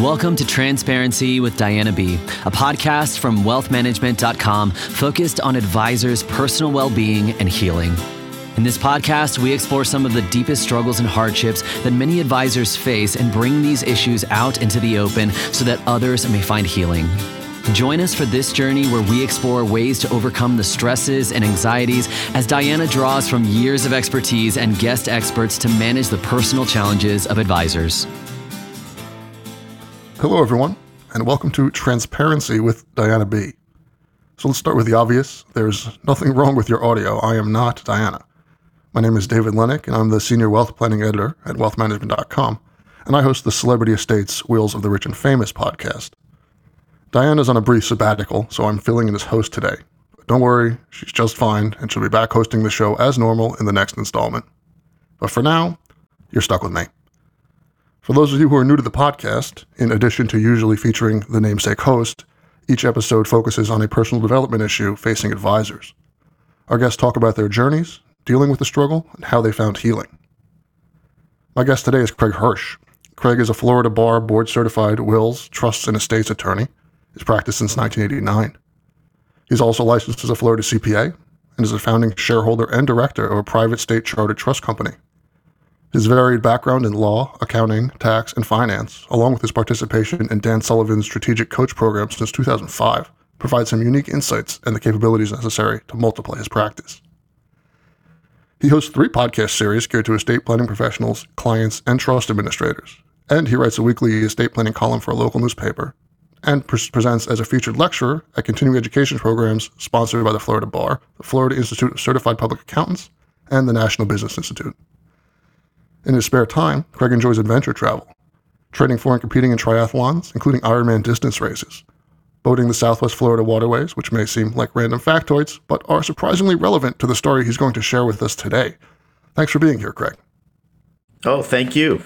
Welcome to Transparency with Diana B., a podcast from wealthmanagement.com focused on advisors' personal well being and healing. In this podcast, we explore some of the deepest struggles and hardships that many advisors face and bring these issues out into the open so that others may find healing. Join us for this journey where we explore ways to overcome the stresses and anxieties as Diana draws from years of expertise and guest experts to manage the personal challenges of advisors. Hello, everyone, and welcome to Transparency with Diana B. So let's start with the obvious. There's nothing wrong with your audio. I am not Diana. My name is David Lenok, and I'm the Senior Wealth Planning Editor at wealthmanagement.com, and I host the Celebrity Estates Wills of the Rich and Famous podcast. Diana's on a brief sabbatical, so I'm filling in as host today. But don't worry, she's just fine, and she'll be back hosting the show as normal in the next installment. But for now, you're stuck with me. For those of you who are new to the podcast, in addition to usually featuring the namesake host, each episode focuses on a personal development issue facing advisors. Our guests talk about their journeys, dealing with the struggle, and how they found healing. My guest today is Craig Hersch. Craig is a Florida Bar board certified wills, trusts, and estates attorney. He's practiced since 1989. He's also licensed as a Florida CPA and is a founding shareholder and director of a private state chartered trust company. His varied background in law, accounting, tax, and finance, along with his participation in Dan Sullivan's strategic coach program since 2005, provides him unique insights and the capabilities necessary to multiply his practice. He hosts three podcast series geared to estate planning professionals, clients, and trust administrators. And he writes a weekly estate planning column for a local newspaper and pre- presents as a featured lecturer at continuing education programs sponsored by the Florida Bar, the Florida Institute of Certified Public Accountants, and the National Business Institute. In his spare time, Craig enjoys adventure travel, training for and competing in triathlons, including Ironman distance races, boating the Southwest Florida waterways, which may seem like random factoids, but are surprisingly relevant to the story he's going to share with us today. Thanks for being here, Craig. Oh, thank you.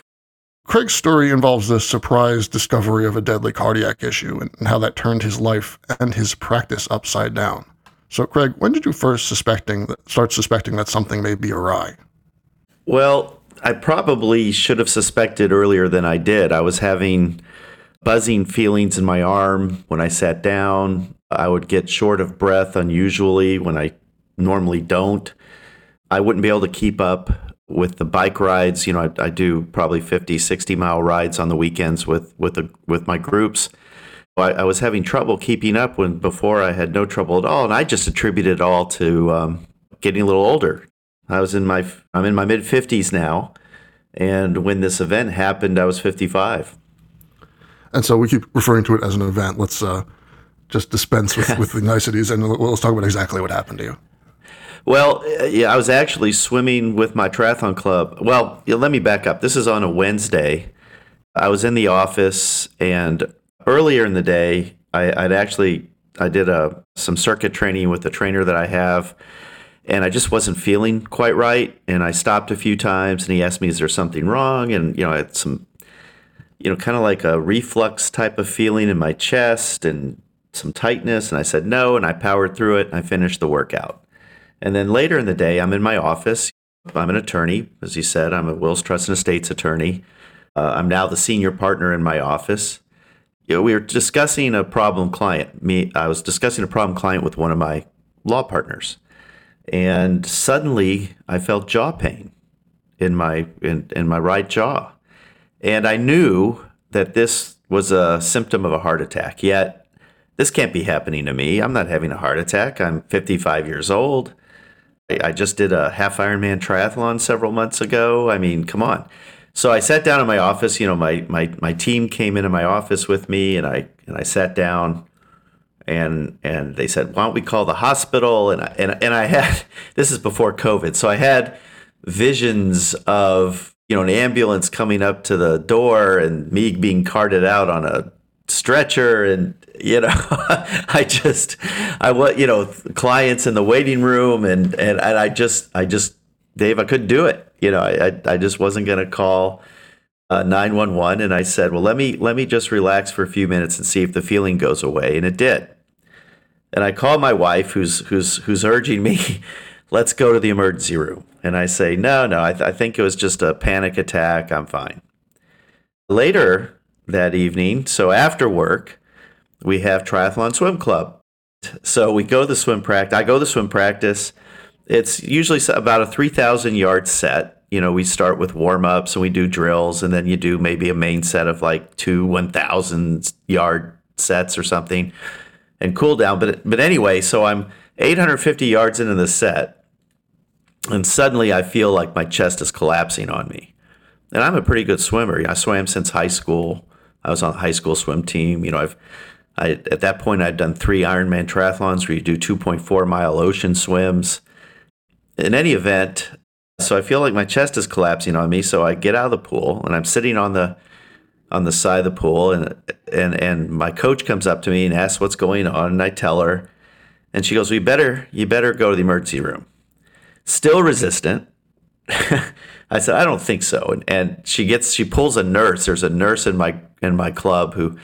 Craig's story involves the surprise discovery of a deadly cardiac issue and how that turned his life and his practice upside down. So, Craig, when did you first suspecting start suspecting that something may be awry? Well, I probably should have suspected earlier than I did. I was having buzzing feelings in my arm when I sat down. I would get short of breath unusually when I normally don't. I wouldn't be able to keep up with the bike rides. You know, I, I do probably 50, 60 mile rides on the weekends with with the, with my groups. I, I, was having trouble keeping up when before I had no trouble at all, and I just attributed it all to um, getting a little older. I was in my I'm in my mid 50s now, and when this event happened, I was 55. And so we keep referring to it as an event. Let's uh, just dispense with, with the niceties and let's talk about exactly what happened to you. Well, uh, yeah, I was actually swimming with my triathlon club. Well, yeah, let me back up. This is on a Wednesday. I was in the office, and earlier in the day, I, would actually I did a some circuit training with the trainer that I have, and I just wasn't feeling quite right. And I stopped a few times, and he asked me, "Is there something wrong?" And you know, I had some, you know, kind of like a reflux type of feeling in my chest and some tightness. And I said no, and I powered through it. and I finished the workout. And then later in the day, I'm in my office. I'm an attorney, as he said. I'm a wills, trust, and estates attorney. Uh, I'm now the senior partner in my office. You know, we were discussing a problem client. Me, I was discussing a problem client with one of my law partners and suddenly I felt jaw pain in my in, in my right jaw. And I knew that this was a symptom of a heart attack. Yet this can't be happening to me. I'm not having a heart attack. I'm 55 years old. I, just did a half Ironman triathlon several months ago. I mean, come on. So I sat down in my office. You know, my my my team came into my office with me, and I and I sat down and and they said, "Why don't we call the hospital?" And I, and and I had this is before COVID, so I had visions of you know an ambulance coming up to the door and me being carted out on a stretcher and you know i just i was you know clients in the waiting room and and, and i just i just dave i couldn't do it you know i i just wasn't going to call uh, 911 and i said well let me let me just relax for a few minutes and see if the feeling goes away and it did and I call my wife, who's who's who's urging me, let's go to the emergency room. And I say, no, no, I, th- I think it was just a panic attack. I'm fine. Later, that evening. So after work, we have triathlon swim club. So we go to the swim practice. I go to the swim practice. It's usually about a 3,000 yard set. You know, we start with warm ups and we do drills, and then you do maybe a main set of like two 1,000 yard sets or something and cool down. But, but anyway, so I'm 850 yards into the set, and suddenly I feel like my chest is collapsing on me. And I'm a pretty good swimmer. I swam since high school. I was on the high school swim team. You know, I've I, at that point I'd done three Ironman triathlons where you do 2.4 mile ocean swims. In any event, so I feel like my chest is collapsing on me. So I get out of the pool and I'm sitting on the on the side of the pool and and and my coach comes up to me and asks what's going on and I tell her and she goes, "We better you better go to the emergency room." Still resistant. I said, "I don't think so." And, and she gets she pulls a nurse. There's a nurse in my in my club who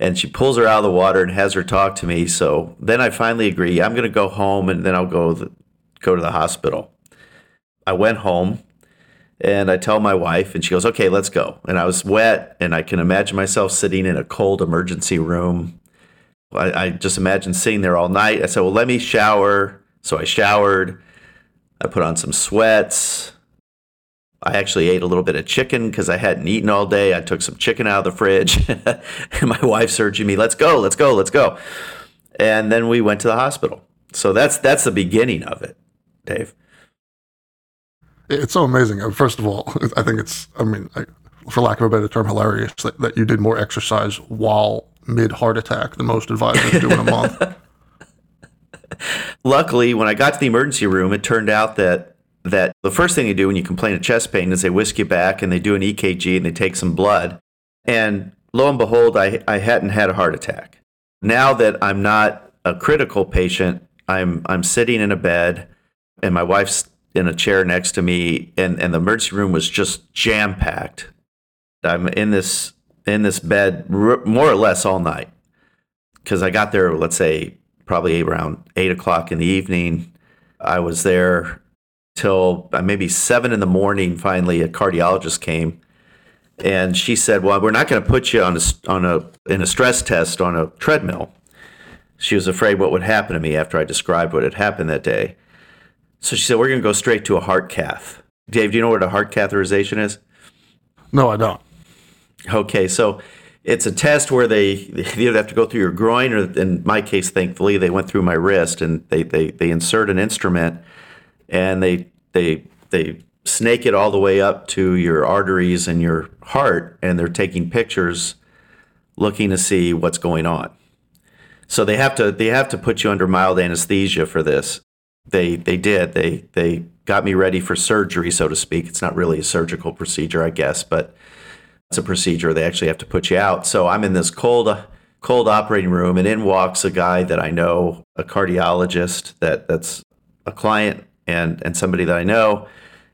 and she pulls her out of the water and has her talk to me. So then I finally agree. I'm going to go home and then I'll go the, go to the hospital. I went home and I tell my wife, and she goes, "Okay, let's go." And I was wet, and I can imagine myself sitting in a cold emergency room. I, I just imagine sitting there all night. I said, "Well, let me shower." So I showered. I put on some sweats. I actually ate a little bit of chicken because I hadn't eaten all day. I took some chicken out of the fridge. and my wife's urging me, let's go, let's go, let's go. And then we went to the hospital. So that's that's the beginning of it, Dave. It's so amazing. Uh, First of all, I think it's, I mean, I, for lack of a better term, hilarious that, that you did more exercise while mid heart attack than most advisors do in a month. Luckily, when I got to the emergency room, it turned out that that the first thing they do when you complain of chest pain is they whisk you back and they do an EKG and they take some blood. And lo and behold, I, I hadn't had a heart attack. Now that I'm not a critical patient, I'm I'm sitting in a bed and my wife's in a chair next to me and, and the emergency room was just jam packed. I'm in this in this bed r- more or less all night because I got there, let's say, probably around eight o'clock in the evening. I was there till uh, maybe seven in the morning. Finally, a cardiologist came, and she said, "Well, we're not going to put you on a on a in a stress test on a treadmill." She was afraid what would happen to me after I described what had happened that day. So she said, "We're going to go straight to a heart cath." Dave, do you know what a heart catheterization is? No, I don't. Okay, so it's a test where they, they either have to go through your groin, or in my case, thankfully, they went through my wrist and they, they, they insert an instrument and they they they snake it all the way up to your arteries and your heart, and they're taking pictures, looking to see what's going on. So they have to they have to put you under mild anesthesia for this. They they did they they got me ready for surgery, so to speak. It's not really a surgical procedure, I guess, but it's a procedure. They actually have to put you out. So I'm in this cold cold operating room, and in walks a guy that I know, a cardiologist that that's a client and and somebody that I know,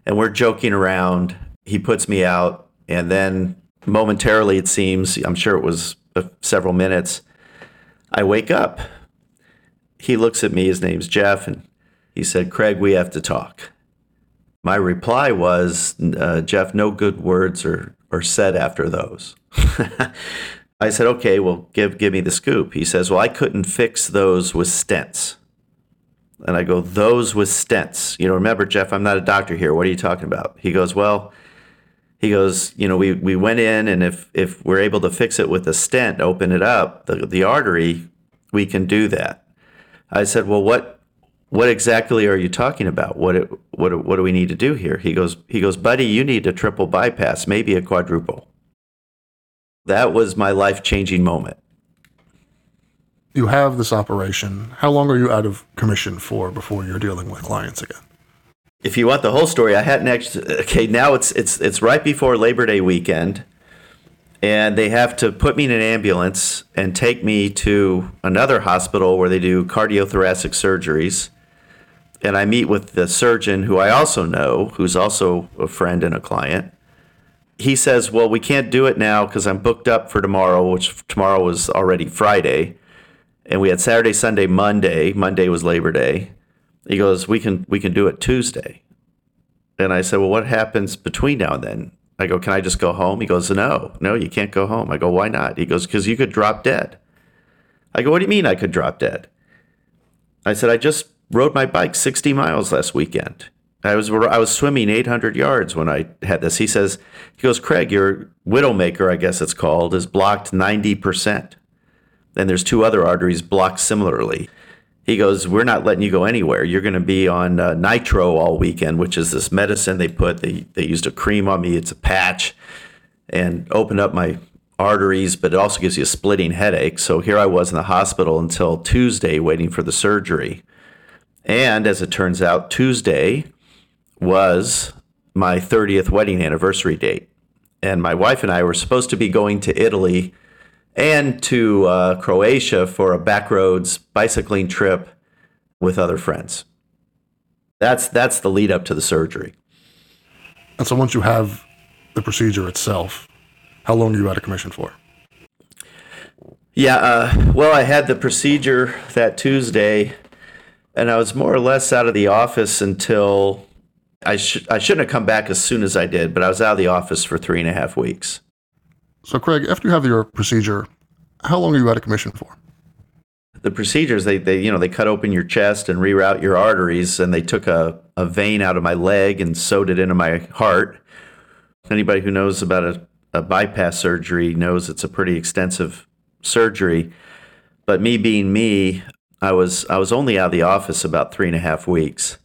and we're joking around. He puts me out, and then momentarily, it seems, I'm sure it was several minutes, I wake up. He looks at me. His name's Jeff, and he said, "Craig, we have to talk." My reply was, uh, "Jeff, no good words are are said after those." I said, "Okay, well, give give me the scoop." He says, "Well, I couldn't fix those with stents." And I go, those with stents. You know, remember, Jeff, I'm not a doctor here. What are you talking about? He goes, well, he goes, you know, we, we went in and if, if we're able to fix it with a stent, open it up, the, the artery, we can do that. I said, well, what, what exactly are you talking about? What, what, what do we need to do here? He goes, he goes, buddy, you need a triple bypass, maybe a quadruple. That was my life changing moment you have this operation. How long are you out of commission for before you're dealing with clients again? If you want the whole story, I hadn't actually. Okay, now it's it's it's right before Labor Day weekend, and they have to put me in an ambulance and take me to another hospital where they do cardiothoracic surgeries. And I meet with the surgeon who I also know, who's also a friend and a client. He says, "Well, we can't do it now because I'm booked up for tomorrow, which tomorrow was already Friday." and we had Saturday, Sunday, Monday. Monday was Labor Day. He goes, "We can we can do it Tuesday." And I said, "Well, what happens between now and then?" I go, Can I just go home? He goes, No, no, you can't go home. I go, Why not? He goes, Because you could drop dead. I go, What do you mean I could drop dead? I said, I just rode my bike 60 miles last weekend. I was I was swimming 800 yards when I had this. He says, he goes, Craig, your widowmaker, I guess it's called, is blocked 90%. And there's two other arteries blocked similarly. He goes, we're not letting you go anywhere. You're going to be on uh, nitro all weekend, which is this medicine they put. They they used a cream on me. It's a patch, and opened up my arteries, but it also gives you a splitting headache. So here I was in the hospital until Tuesday, waiting for the surgery. And as it turns out, Tuesday was my 30th wedding anniversary date. And my wife and I were supposed to be going to Italy and to uh, Croatia for a backroads bicycling trip with other friends. That's that's the lead up to the surgery. And so once you have the procedure itself, how long are you out of commission for? Yeah, uh, well, I had the procedure that Tuesday, and I was more or less out of the office until I should I shouldn't have come back as soon as I did, but I was out of the office for three and a half weeks. So, Craig, after you have your procedure, how long are you out of commission for? The procedures they, they you know they cut open your chest and reroute your arteries, and they took a, a vein out of my leg and sewed it into my heart. Anybody who knows about a, a bypass surgery knows it's a pretty extensive surgery. But me being me, I was I was only out of the office about three and a half weeks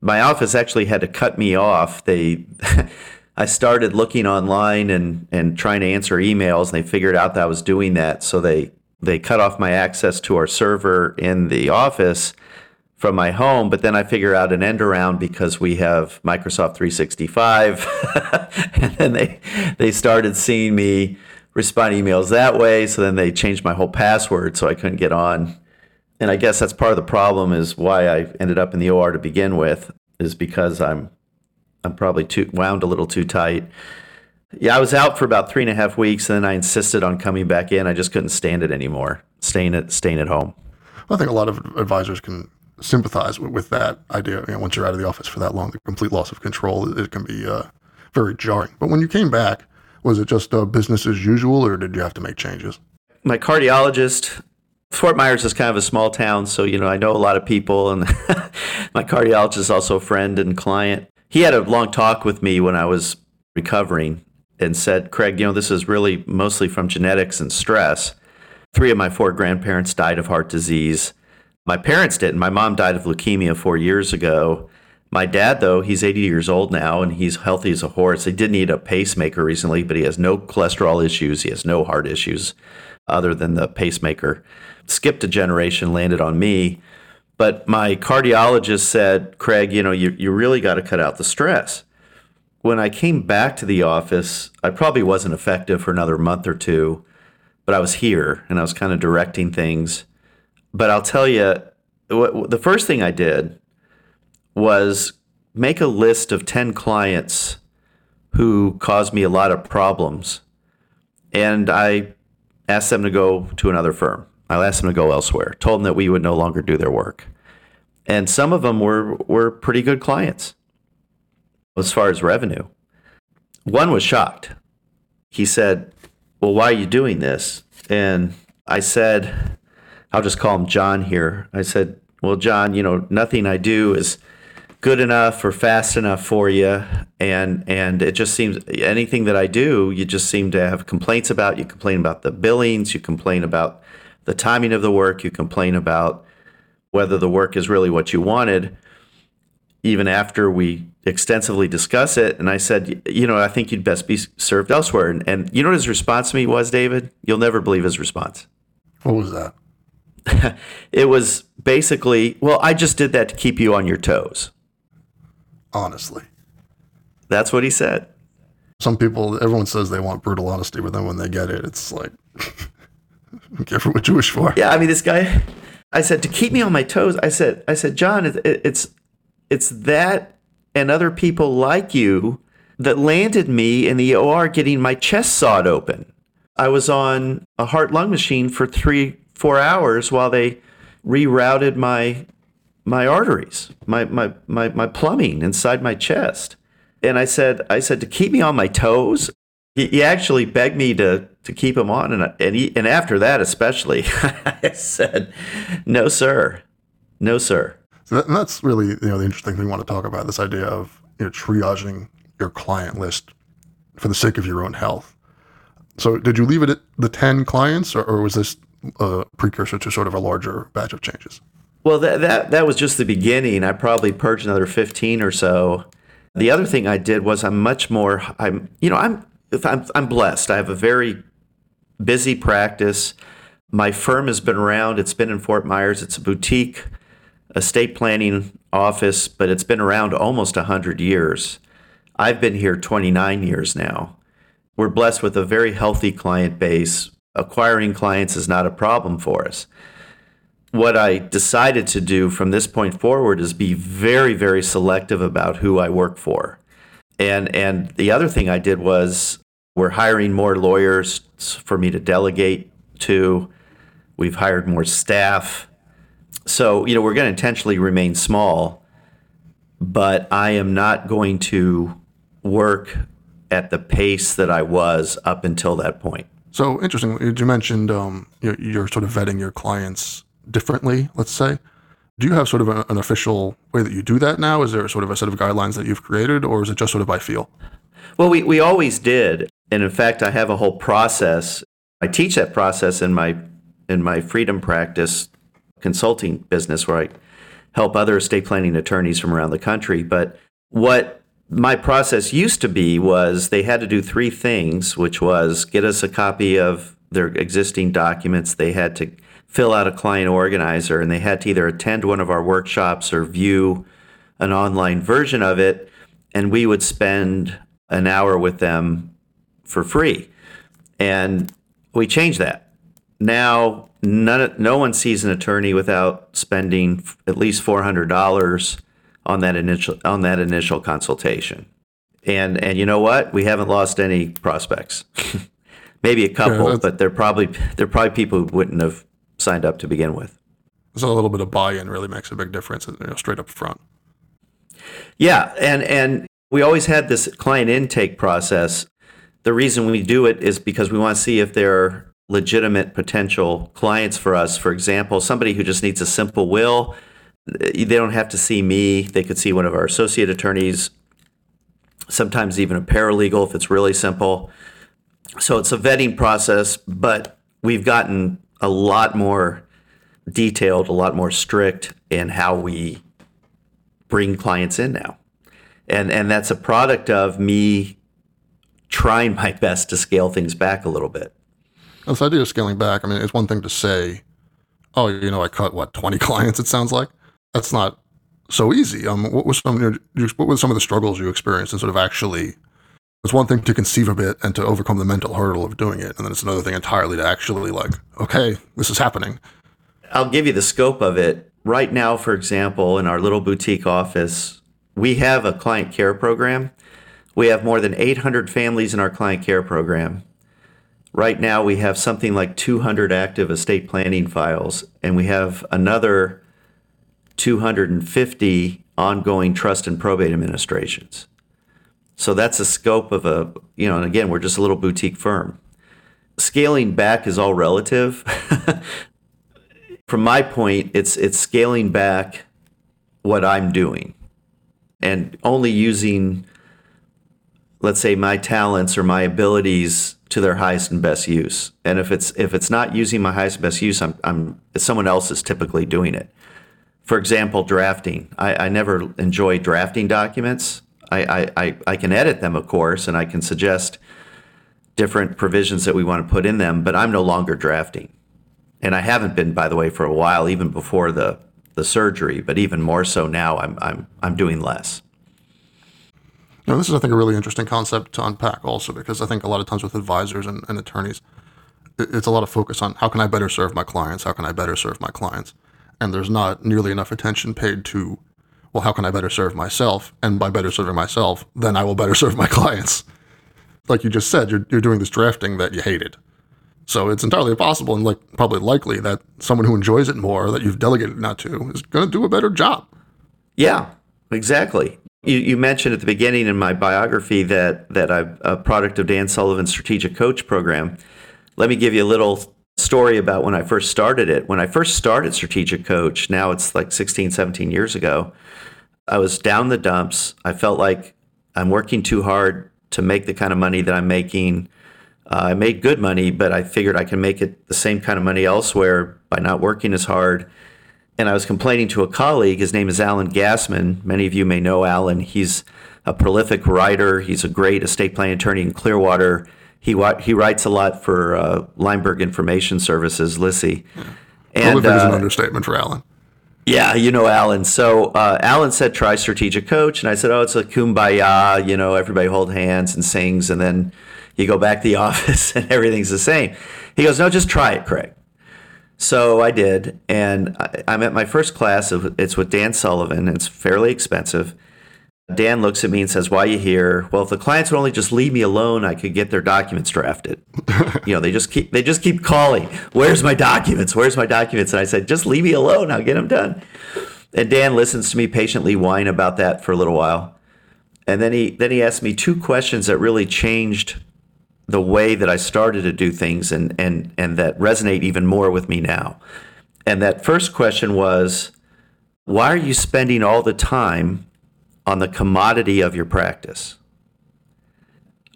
my office actually had to cut me off. They, I started looking online and and trying to answer emails, and they figured out that I was doing that, so they they cut off my access to our server in the office from my home. But then I figure out an end around because we have Microsoft 365, and then they they started seeing me respond emails that way. So then they changed my whole password, so I couldn't get on and I guess that's part of the problem is why I ended up in the OR to begin with is because I'm I'm probably too wound a little too tight. Yeah, I was out for about three and a half weeks, and then I insisted on coming back in. I just couldn't stand it anymore, staying at staying at home. I think a lot of advisors can sympathize with, with that idea. You know, once you're out of the office for that long, the complete loss of control it can be uh, very jarring. But when you came back, was it just uh, business as usual, or did you have to make changes? My cardiologist Fort Myers is kind of a small town, so you know I know a lot of people, and my cardiologist is also a friend and client. He had a long talk with me when I was recovering, and said, "Craig, you know this is really mostly from genetics and stress. Three of my four grandparents died of heart disease. My parents didn't. My mom died of leukemia four years ago." My dad, though, he's 80 years old now and he's healthy as a horse. He did need a pacemaker recently, but he has no cholesterol issues. He has no heart issues other than the pacemaker skipped a generation, landed on me. But my cardiologist said, Craig, you know, you, you really got to cut out the stress. When I came back to the office, I probably wasn't effective for another month or two, but I was here and I was kind of directing things. But I'll tell you, the first thing I did was make a list of 10 clients who caused me a lot of problems. And I asked them to go to another firm. I asked them to go elsewhere, told them that we would no longer do their work. And some of them were, were pretty good clients as far as revenue. One was shocked. He said, Well, why are you doing this? And I said, I'll just call him John here. I said, Well, John, you know, nothing I do is good enough or fast enough for you and and it just seems anything that I do you just seem to have complaints about you complain about the billings you complain about the timing of the work, you complain about whether the work is really what you wanted, even after we extensively discuss it. And I said, you know, I think you'd best be served elsewhere. And, and you know what his response to me was, David? You'll never believe his response. What was that? it was basically, well, I just did that to keep you on your toes. Honestly. That's what he said. Some people, everyone says they want brutal honesty, but then when they get it, it's like, Careful what you wish for. Yeah, I mean, this guy. I said to keep me on my toes. I said, I said, John, it, it's it's that and other people like you that landed me in the OR getting my chest sawed open. I was on a heart lung machine for three four hours while they rerouted my my arteries, my my my my plumbing inside my chest. And I said, I said to keep me on my toes. He, he actually begged me to to keep him on, and and he, and after that, especially, I said, no, sir, no, sir. So that, that's really you know the interesting thing we want to talk about this idea of you know triaging your client list for the sake of your own health. So did you leave it at the ten clients, or, or was this a precursor to sort of a larger batch of changes? Well, that, that that was just the beginning. I probably purged another fifteen or so. The other thing I did was I'm much more. I'm you know I'm I'm, I'm blessed. I have a very busy practice. My firm has been around. It's been in Fort Myers. It's a boutique estate planning office, but it's been around almost 100 years. I've been here 29 years now. We're blessed with a very healthy client base. Acquiring clients is not a problem for us. What I decided to do from this point forward is be very, very selective about who I work for. And and the other thing I did was we're hiring more lawyers for me to delegate to. We've hired more staff. So, you know, we're going to intentionally remain small, but I am not going to work at the pace that I was up until that point. So interesting. You mentioned um, you're, you're, sort of vetting your clients differently. Let's say, do you have sort of a, an official way that you do that now? Is there sort of a set of guidelines that you've created, or is it just sort of by feel? Well, we, we always did, and in fact, I have a whole process. I teach that process in my in my freedom practice consulting business, where I help other estate planning attorneys from around the country. But what my process used to be was they had to do three things, which was get us a copy of their existing documents. They had to fill out a client organizer and they had to either attend one of our workshops or view an online version of it. And we would spend an hour with them for free. And we changed that. Now, none, no one sees an attorney without spending at least $400 on that initial on that initial consultation. And and you know what? We haven't lost any prospects. Maybe a couple, yeah, but they're probably they're probably people who wouldn't have signed up to begin with. So a little bit of buy-in really makes a big difference, you know, straight up front. Yeah, and and we always had this client intake process. The reason we do it is because we want to see if they're legitimate potential clients for us. For example, somebody who just needs a simple will they don't have to see me. They could see one of our associate attorneys, sometimes even a paralegal if it's really simple. So it's a vetting process, but we've gotten a lot more detailed, a lot more strict in how we bring clients in now. And and that's a product of me trying my best to scale things back a little bit. This idea of scaling back, I mean, it's one thing to say, oh, you know, I cut what, 20 clients, it sounds like that's not so easy. Um, what was some what were some of the struggles you experienced in sort of actually? It's one thing to conceive of it and to overcome the mental hurdle of doing it, and then it's another thing entirely to actually like, okay, this is happening. I'll give you the scope of it. Right now, for example, in our little boutique office, we have a client care program. We have more than 800 families in our client care program. Right now, we have something like 200 active estate planning files, and we have another 250 ongoing trust and probate administrations. So that's the scope of a, you know, and again, we're just a little boutique firm. Scaling back is all relative. From my point, it's it's scaling back what I'm doing and only using let's say my talents or my abilities to their highest and best use. And if it's if it's not using my highest and best use, I'm I'm someone else is typically doing it for example, drafting. I, I never enjoy drafting documents. I, I, I can edit them, of course, and I can suggest different provisions that we want to put in them, but I'm no longer drafting. And I haven't been, by the way, for a while, even before the, the surgery, but even more so now, I'm, I'm, I'm doing less. Now, this is, I think, a really interesting concept to unpack also, because I think a lot of times with advisors and, and attorneys, it's a lot of focus on how can I better serve my clients? How can I better serve my clients? and there's not nearly enough attention paid to well how can i better serve myself? And by better serving myself then i will better serve my clients. Like you just said you're, you're doing this drafting that you hated. So it's entirely possible and like probably likely that someone who enjoys it more that you've delegated not to is going to do a better job. Yeah exactly. You, you mentioned at the beginning in my biography that that I'm a product of Dan Sullivan's Strategic Coach program. Let me give you a little story about when I first started it. When I first started Strategic Coach, now it's like 16, 17 years ago, I was down the dumps. I felt like I'm working too hard to make the kind of money that I'm making. Uh, I made good money, but I figured I can make it the same kind of money elsewhere by not working as hard. And I was complaining to a colleague. His name is Alan Gassman. Many of you may know Alan. He's a prolific writer. He's a great estate planning attorney in Clearwater. He he writes a lot for uh, Leimberg Information Services, LISI. And, prolific uh, is an uh, understatement for Alan. Yeah, you know Alan. So uh, Alan said, try strategic coach. And I said, oh, it's a kumbaya. You know, everybody hold hands and sings. And then you go back to the office and everything's the same. He goes, no, just try it, Craig. So I did. And I, I'm at my first class. It's with Dan Sullivan. It's fairly expensive. Dan looks at me and says, Why are you here? Well, if the clients would only just leave me alone, I could get their documents drafted. you know, they just keep they just keep calling, Where's my documents? Where's my documents? And I said, Just leave me alone, I'll get them done. And Dan listens to me patiently whine about that for a little while. And then he then he asked me two questions that really changed the way that I started to do things and and and that resonate even more with me now. And that first question was, why are you spending all the time on the commodity of your practice.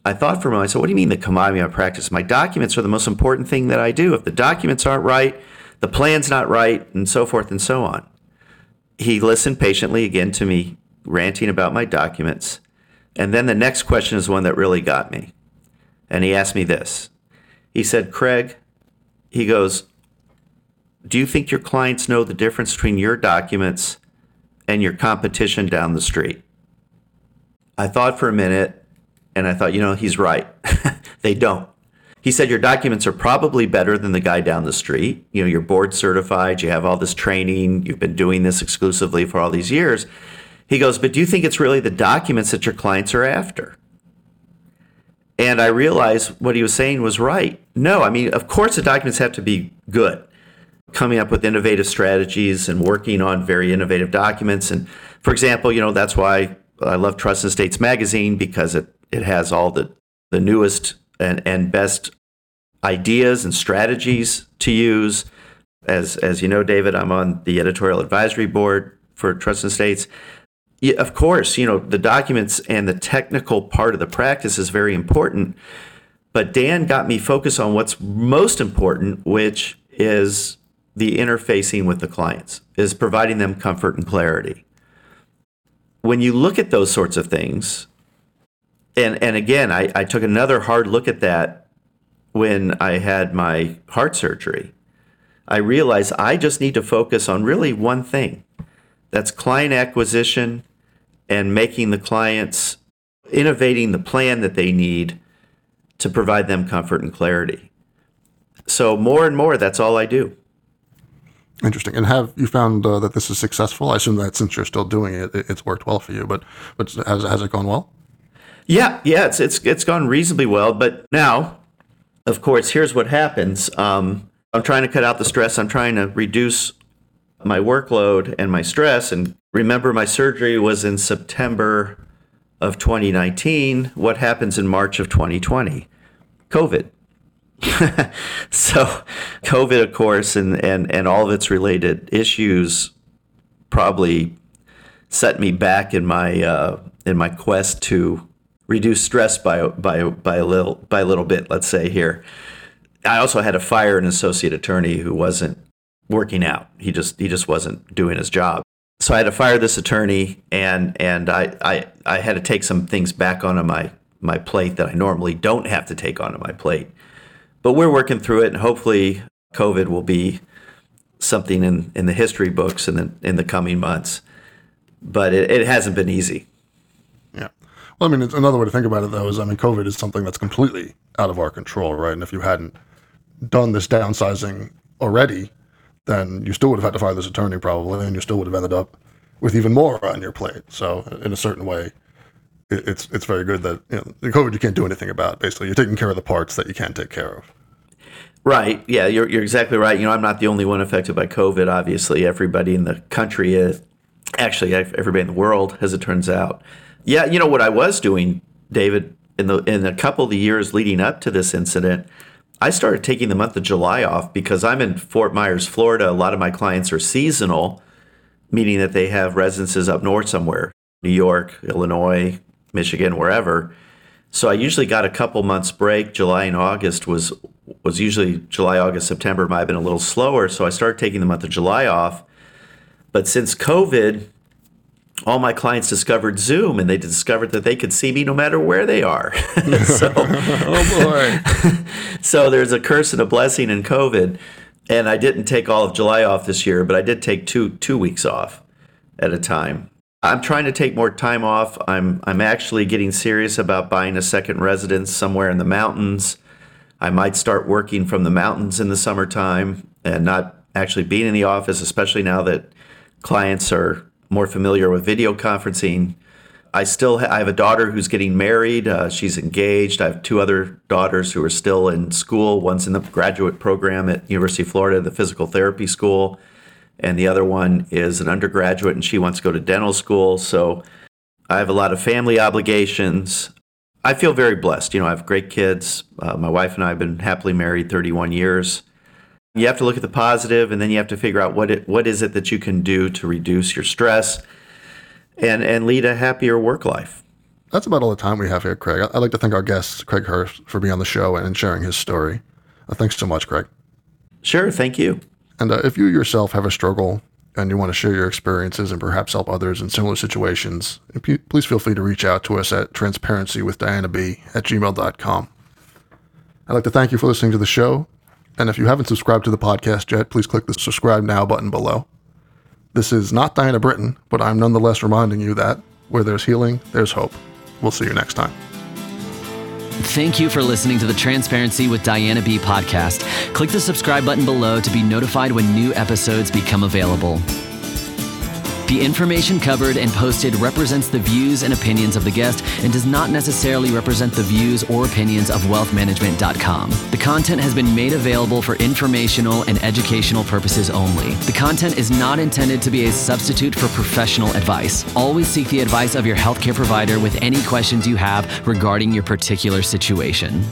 I thought for a moment, I said, what do you mean the commodity of my practice? My documents are the most important thing that I do. If the documents aren't right, the plan's not right, and so forth and so on. He listened patiently again to me ranting about my documents. And then the next question is one that really got me. And he asked me this. He said, Craig, he goes, Do you think your clients know the difference between your documents and your competition down the street. I thought for a minute and I thought, you know, he's right. they don't. He said, Your documents are probably better than the guy down the street. You know, you're board certified, you have all this training, you've been doing this exclusively for all these years. He goes, But do you think it's really the documents that your clients are after? And I realized what he was saying was right. No, I mean, of course, the documents have to be good coming up with innovative strategies and working on very innovative documents. And for example, you know, that's why I love Trusts and Estates magazine because it, it has all the, the newest and, and best ideas and strategies to use. As, as you know, David, I'm on the editorial advisory board for Trusts and Estates. Yeah, of course, you know, the documents and the technical part of the practice is very important. But Dan got me focused on what's most important, which is the interfacing with the clients, is providing them comfort and clarity. When you look at those sorts of things, and, and again, I, I took another hard look at that when I had my heart surgery. I realized I just need to focus on really one thing that's client acquisition and making the clients innovating the plan that they need to provide them comfort and clarity. So, more and more, that's all I do. Interesting. And have you found uh, that this is successful? I assume that since you're still doing it, it's worked well for you. But but has has it gone well? Yeah, yeah, it's it's it's gone reasonably well. But now, of course, here's what happens. Um, I'm trying to cut out the stress. I'm trying to reduce my workload and my stress. And remember, my surgery was in September of 2019. What happens in March of 2020? COVID. so, COVID, of course, and, and, and all of its related issues probably set me back in my uh, in my quest to reduce stress by by by a little by a little bit. Let's say here, I also had to fire an associate attorney who wasn't working out. He just he just wasn't doing his job. So I had to fire this attorney, and and I I, I had to take some things back onto my my plate that I normally don't have to take onto my plate but we're working through it, and hopefully, COVID will be something in, in the history books in the in the coming months. But it, it hasn't been easy. Yeah. Well, I mean, another way to think about it, though, is I mean, COVID is something that's completely out of our control, right? And if you hadn't done this downsizing already, then you still would have had to fire this attorney probably, and you still would have ended up with even more on your plate. So, in a certain way, it's it's very good that you know, COVID you can't do anything about. Basically, you're taking care of the parts that you can't take care of. Right. Yeah, you're you're exactly right. You know, I'm not the only one affected by COVID. Obviously, everybody in the country is. Actually, everybody in the world, as it turns out. Yeah, you know what I was doing, David, in the in a couple of the years leading up to this incident, I started taking the month of July off because I'm in Fort Myers, Florida. A lot of my clients are seasonal, meaning that they have residences up north somewhere, New York, Illinois, Michigan, wherever. So I usually got a couple months break. July and August was was usually July, August, September might have been a little slower. So I started taking the month of July off. But since COVID, all my clients discovered Zoom and they discovered that they could see me no matter where they are. so, oh boy. so there's a curse and a blessing in COVID. And I didn't take all of July off this year, but I did take two two weeks off at a time. I'm trying to take more time off. I'm I'm actually getting serious about buying a second residence somewhere in the mountains. I might start working from the mountains in the summertime and not actually being in the office, especially now that clients are more familiar with video conferencing. I still ha- I have a daughter who's getting married. Uh, she's engaged. I have two other daughters who are still in school. One's in the graduate program at University of Florida, the physical therapy school, and the other one is an undergraduate and she wants to go to dental school. So I have a lot of family obligations. I feel very blessed. You know, I have great kids. Uh, my wife and I have been happily married 31 years. You have to look at the positive, and then you have to figure out what it what is it that you can do to reduce your stress and and lead a happier work life. That's about all the time we have here, Craig. I'd like to thank our guest, Craig Hersch, for being on the show and sharing his story. Uh, thanks so much, Craig. Sure, thank you. And uh, if you yourself have a struggle and you want to share your experiences and perhaps help others in similar situations, please feel free to reach out to us at transparencywithdianab at gmail.com. I'd like to thank you for listening to the show. And if you haven't subscribed to the podcast yet, please click the subscribe now button below. This is not Diana Britton, but I'm nonetheless reminding you that where there's healing, there's hope. We'll see you next time. Thank you for listening to the Transparency with Diana B podcast. Click the subscribe button below to be notified when new episodes become available. The information covered and posted represents the views and opinions of the guest and does not necessarily represent the views or opinions of wealthmanagement.com. The content has been made available for informational and educational purposes only. The content is not intended to be a substitute for professional advice. Always seek the advice of your healthcare provider with any questions you have regarding your particular situation.